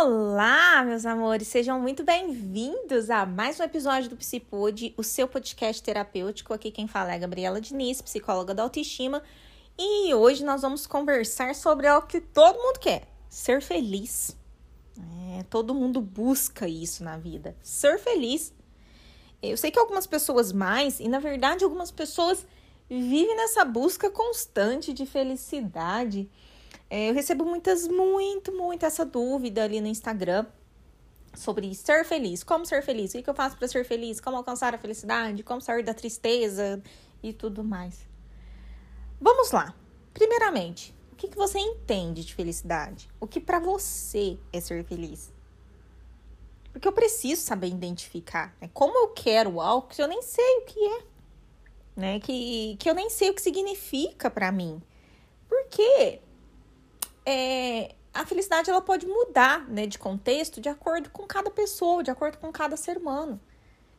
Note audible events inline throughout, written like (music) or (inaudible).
Olá, meus amores, sejam muito bem-vindos a mais um episódio do Psipod, o seu podcast terapêutico. Aqui quem fala é Gabriela Diniz, psicóloga da autoestima, e hoje nós vamos conversar sobre algo que todo mundo quer: ser feliz. É, todo mundo busca isso na vida, ser feliz. Eu sei que algumas pessoas mais, e na verdade algumas pessoas vivem nessa busca constante de felicidade é, eu recebo muitas, muito, muito essa dúvida ali no Instagram sobre ser feliz. Como ser feliz? O que eu faço para ser feliz? Como alcançar a felicidade? Como sair da tristeza e tudo mais. Vamos lá. Primeiramente, o que, que você entende de felicidade? O que para você é ser feliz? Porque eu preciso saber identificar. Né? Como eu quero algo que eu nem sei o que é. Né? Que, que eu nem sei o que significa para mim. Por quê? É, a felicidade ela pode mudar né, de contexto de acordo com cada pessoa, de acordo com cada ser humano.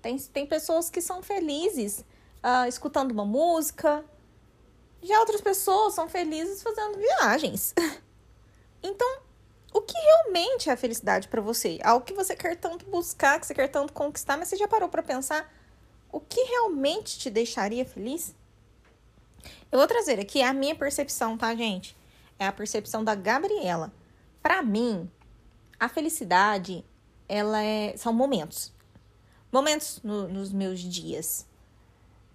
Tem, tem pessoas que são felizes uh, escutando uma música, já outras pessoas são felizes fazendo viagens. (laughs) então, o que realmente é a felicidade para você? Algo que você quer tanto buscar, que você quer tanto conquistar, mas você já parou para pensar o que realmente te deixaria feliz? Eu vou trazer aqui a minha percepção, tá, gente? É a percepção da Gabriela. Para mim, a felicidade, ela é, são momentos. Momentos no, nos meus dias.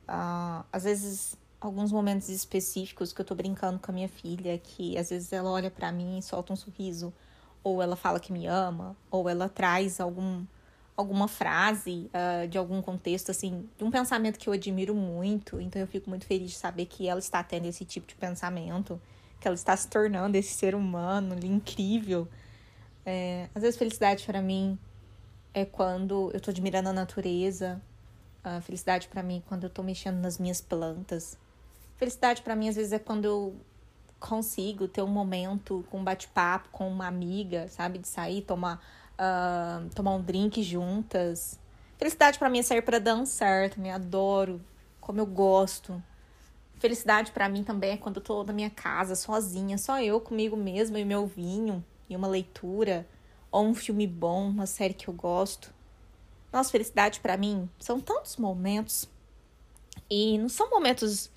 Uh, às vezes, alguns momentos específicos que eu tô brincando com a minha filha, que às vezes ela olha para mim e solta um sorriso, ou ela fala que me ama, ou ela traz algum, alguma frase uh, de algum contexto, assim, de um pensamento que eu admiro muito. Então, eu fico muito feliz de saber que ela está tendo esse tipo de pensamento que ela está se tornando esse ser humano incrível. É, às vezes, felicidade para mim é quando eu tô admirando a natureza. A felicidade para mim é quando eu tô mexendo nas minhas plantas. Felicidade para mim, às vezes, é quando eu consigo ter um momento com um bate-papo com uma amiga, sabe? De sair, tomar, uh, tomar um drink juntas. Felicidade para mim é sair para dançar, também adoro, como eu gosto. Felicidade para mim também é quando eu tô na minha casa, sozinha, só eu comigo mesma e meu vinho, e uma leitura, ou um filme bom, uma série que eu gosto. Nossa, felicidade para mim são tantos momentos. E não são momentos.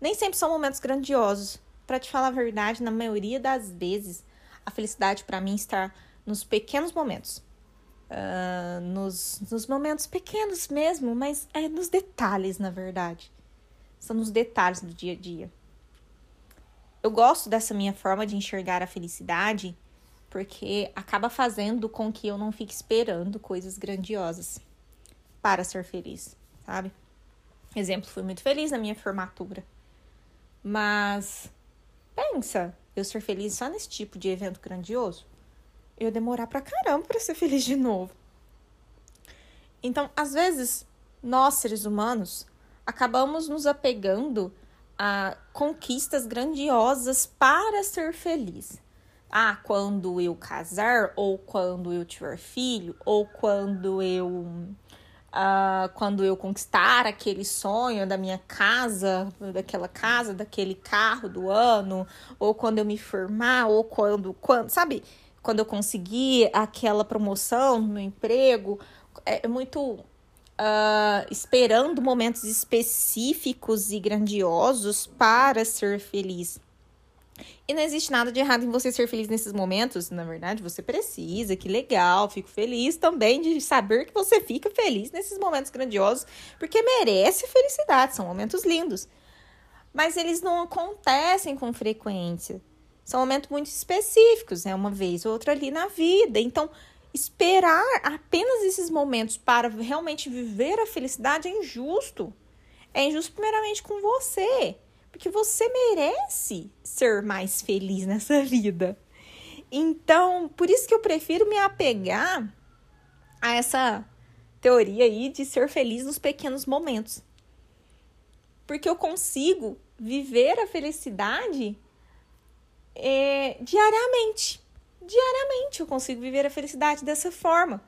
Nem sempre são momentos grandiosos. Para te falar a verdade, na maioria das vezes, a felicidade para mim está nos pequenos momentos. Uh, nos, nos momentos pequenos mesmo, mas é nos detalhes, na verdade são nos detalhes do dia a dia. Eu gosto dessa minha forma de enxergar a felicidade porque acaba fazendo com que eu não fique esperando coisas grandiosas para ser feliz, sabe? Exemplo, fui muito feliz na minha formatura. Mas pensa, eu ser feliz só nesse tipo de evento grandioso, eu demorar pra caramba para ser feliz de novo. Então, às vezes, nós seres humanos acabamos nos apegando a conquistas grandiosas para ser feliz. Ah, quando eu casar, ou quando eu tiver filho, ou quando eu uh, quando eu conquistar aquele sonho da minha casa, daquela casa, daquele carro do ano, ou quando eu me formar, ou quando, quando sabe, quando eu conseguir aquela promoção no meu emprego, é muito uh, esperando momentos específicos e grandiosos para ser feliz. E não existe nada de errado em você ser feliz nesses momentos. Na verdade, você precisa, que legal. Fico feliz também de saber que você fica feliz nesses momentos grandiosos, porque merece felicidade, são momentos lindos. Mas eles não acontecem com frequência. São momentos muito específicos, é né? uma vez ou outra ali na vida. Então, Esperar apenas esses momentos para realmente viver a felicidade é injusto. É injusto, primeiramente, com você. Porque você merece ser mais feliz nessa vida. Então, por isso que eu prefiro me apegar a essa teoria aí de ser feliz nos pequenos momentos. Porque eu consigo viver a felicidade é, diariamente diariamente eu consigo viver a felicidade dessa forma.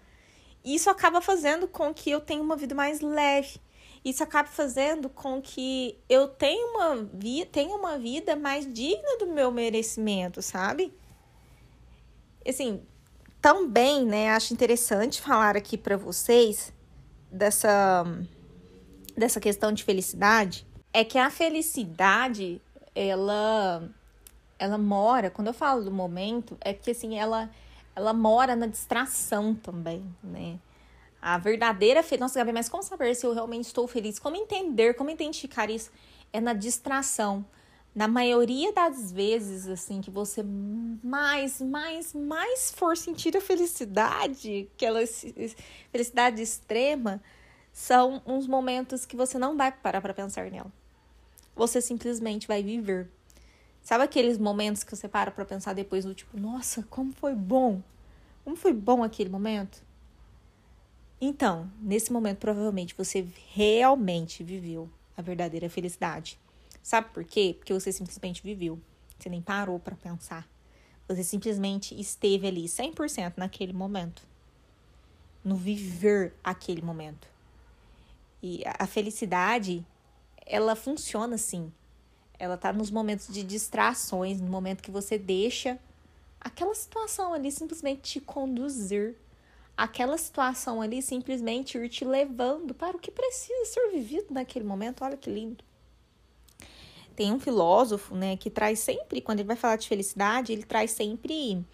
E isso acaba fazendo com que eu tenha uma vida mais leve. Isso acaba fazendo com que eu tenha uma, vi tenha uma vida mais digna do meu merecimento, sabe? Assim, também, né, acho interessante falar aqui para vocês dessa dessa questão de felicidade, é que a felicidade, ela ela mora, quando eu falo do momento, é que assim, ela ela mora na distração também, né? A verdadeira felicidade. Nossa, Gabi, mas como saber se eu realmente estou feliz? Como entender, como identificar isso? É na distração. Na maioria das vezes, assim, que você mais, mais, mais for sentir a felicidade, aquela felicidade extrema, são uns momentos que você não vai parar para pensar nela. Você simplesmente vai viver. Sabe aqueles momentos que você para para pensar depois do tipo, nossa, como foi bom? Como foi bom aquele momento? Então, nesse momento, provavelmente você realmente viveu a verdadeira felicidade. Sabe por quê? Porque você simplesmente viveu. Você nem parou para pensar. Você simplesmente esteve ali 100% naquele momento. No viver aquele momento. E a felicidade, ela funciona assim. Ela tá nos momentos de distrações, no momento que você deixa aquela situação ali simplesmente te conduzir. Aquela situação ali simplesmente ir te levando para o que precisa ser vivido naquele momento. Olha que lindo. Tem um filósofo, né, que traz sempre, quando ele vai falar de felicidade, ele traz sempre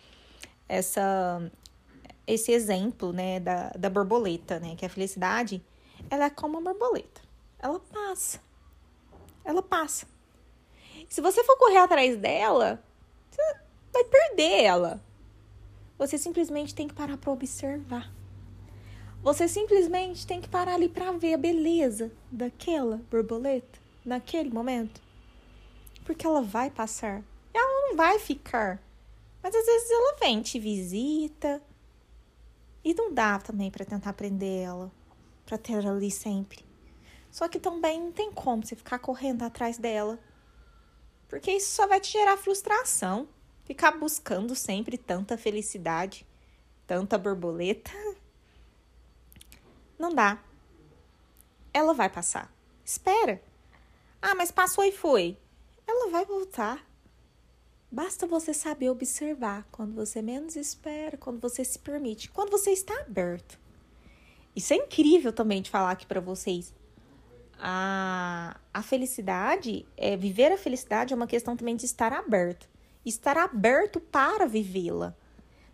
essa esse exemplo, né, da, da borboleta, né, que a felicidade, ela é como uma borboleta. Ela passa. Ela passa. Se você for correr atrás dela, você vai perder ela. Você simplesmente tem que parar para observar. Você simplesmente tem que parar ali para ver a beleza daquela borboleta naquele momento. Porque ela vai passar. Ela não vai ficar. Mas às vezes ela vem, te visita. E não dá também para tentar prender ela, para ter ela ali sempre. Só que também não tem como você ficar correndo atrás dela porque isso só vai te gerar frustração. Ficar buscando sempre tanta felicidade, tanta borboleta. Não dá. Ela vai passar. Espera. Ah, mas passou e foi. Ela vai voltar. Basta você saber observar quando você menos espera, quando você se permite, quando você está aberto. Isso é incrível também de falar aqui para vocês a, a felicidade, é, viver a felicidade é uma questão também de estar aberto. Estar aberto para vivê-la.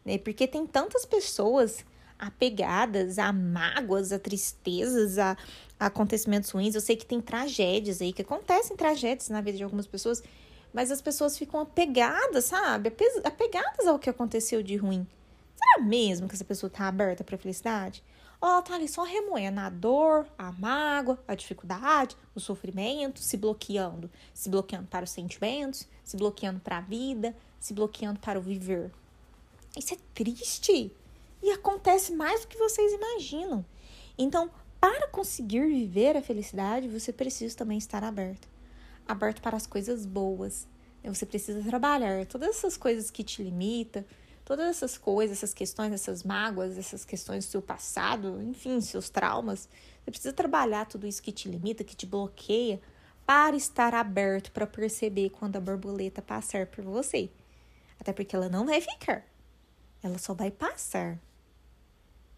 Né? Porque tem tantas pessoas apegadas a mágoas, a tristezas, a, a acontecimentos ruins. Eu sei que tem tragédias aí, que acontecem tragédias na vida de algumas pessoas, mas as pessoas ficam apegadas, sabe? Apegadas ao que aconteceu de ruim. Será mesmo que essa pessoa está aberta para a felicidade? Ou ela tá ali só remoendo a dor, a mágoa, a dificuldade, o sofrimento, se bloqueando, se bloqueando para os sentimentos, se bloqueando para a vida, se bloqueando para o viver. Isso é triste e acontece mais do que vocês imaginam. Então, para conseguir viver a felicidade, você precisa também estar aberto. Aberto para as coisas boas. Você precisa trabalhar todas essas coisas que te limitam, todas essas coisas, essas questões, essas mágoas, essas questões do seu passado, enfim, seus traumas. Você precisa trabalhar tudo isso que te limita, que te bloqueia, para estar aberto para perceber quando a borboleta passar por você. Até porque ela não vai ficar, ela só vai passar.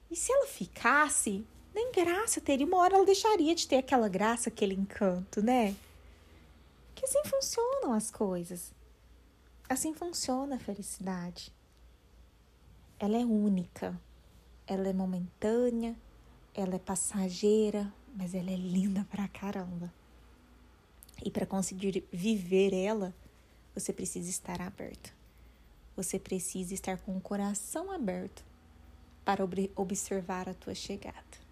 E se ela ficasse, nem graça teria. Uma hora ela deixaria de ter aquela graça, aquele encanto, né? Que assim funcionam as coisas. Assim funciona a felicidade ela é única, ela é momentânea, ela é passageira, mas ela é linda pra caramba. E para conseguir viver ela, você precisa estar aberto. Você precisa estar com o coração aberto para observar a tua chegada.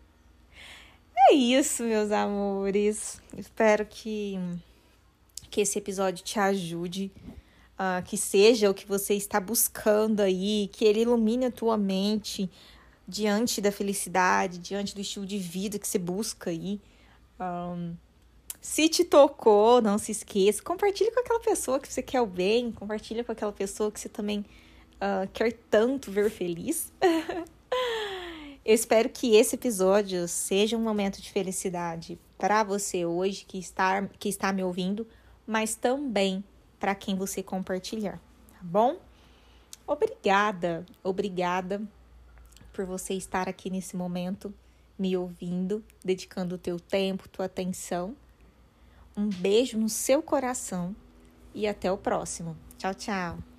É isso, meus amores. Espero que que esse episódio te ajude uh, que seja o que você está buscando aí, que ele ilumine a tua mente diante da felicidade, diante do estilo de vida que você busca aí. Um, se te tocou, não se esqueça, compartilhe com aquela pessoa que você quer o bem, compartilhe com aquela pessoa que você também uh, quer tanto ver feliz. (laughs) Eu espero que esse episódio seja um momento de felicidade para você hoje que está, que está me ouvindo, mas também para quem você compartilhar, tá bom? Obrigada, obrigada por você estar aqui nesse momento me ouvindo, dedicando o teu tempo, tua atenção. Um beijo no seu coração e até o próximo. Tchau, tchau.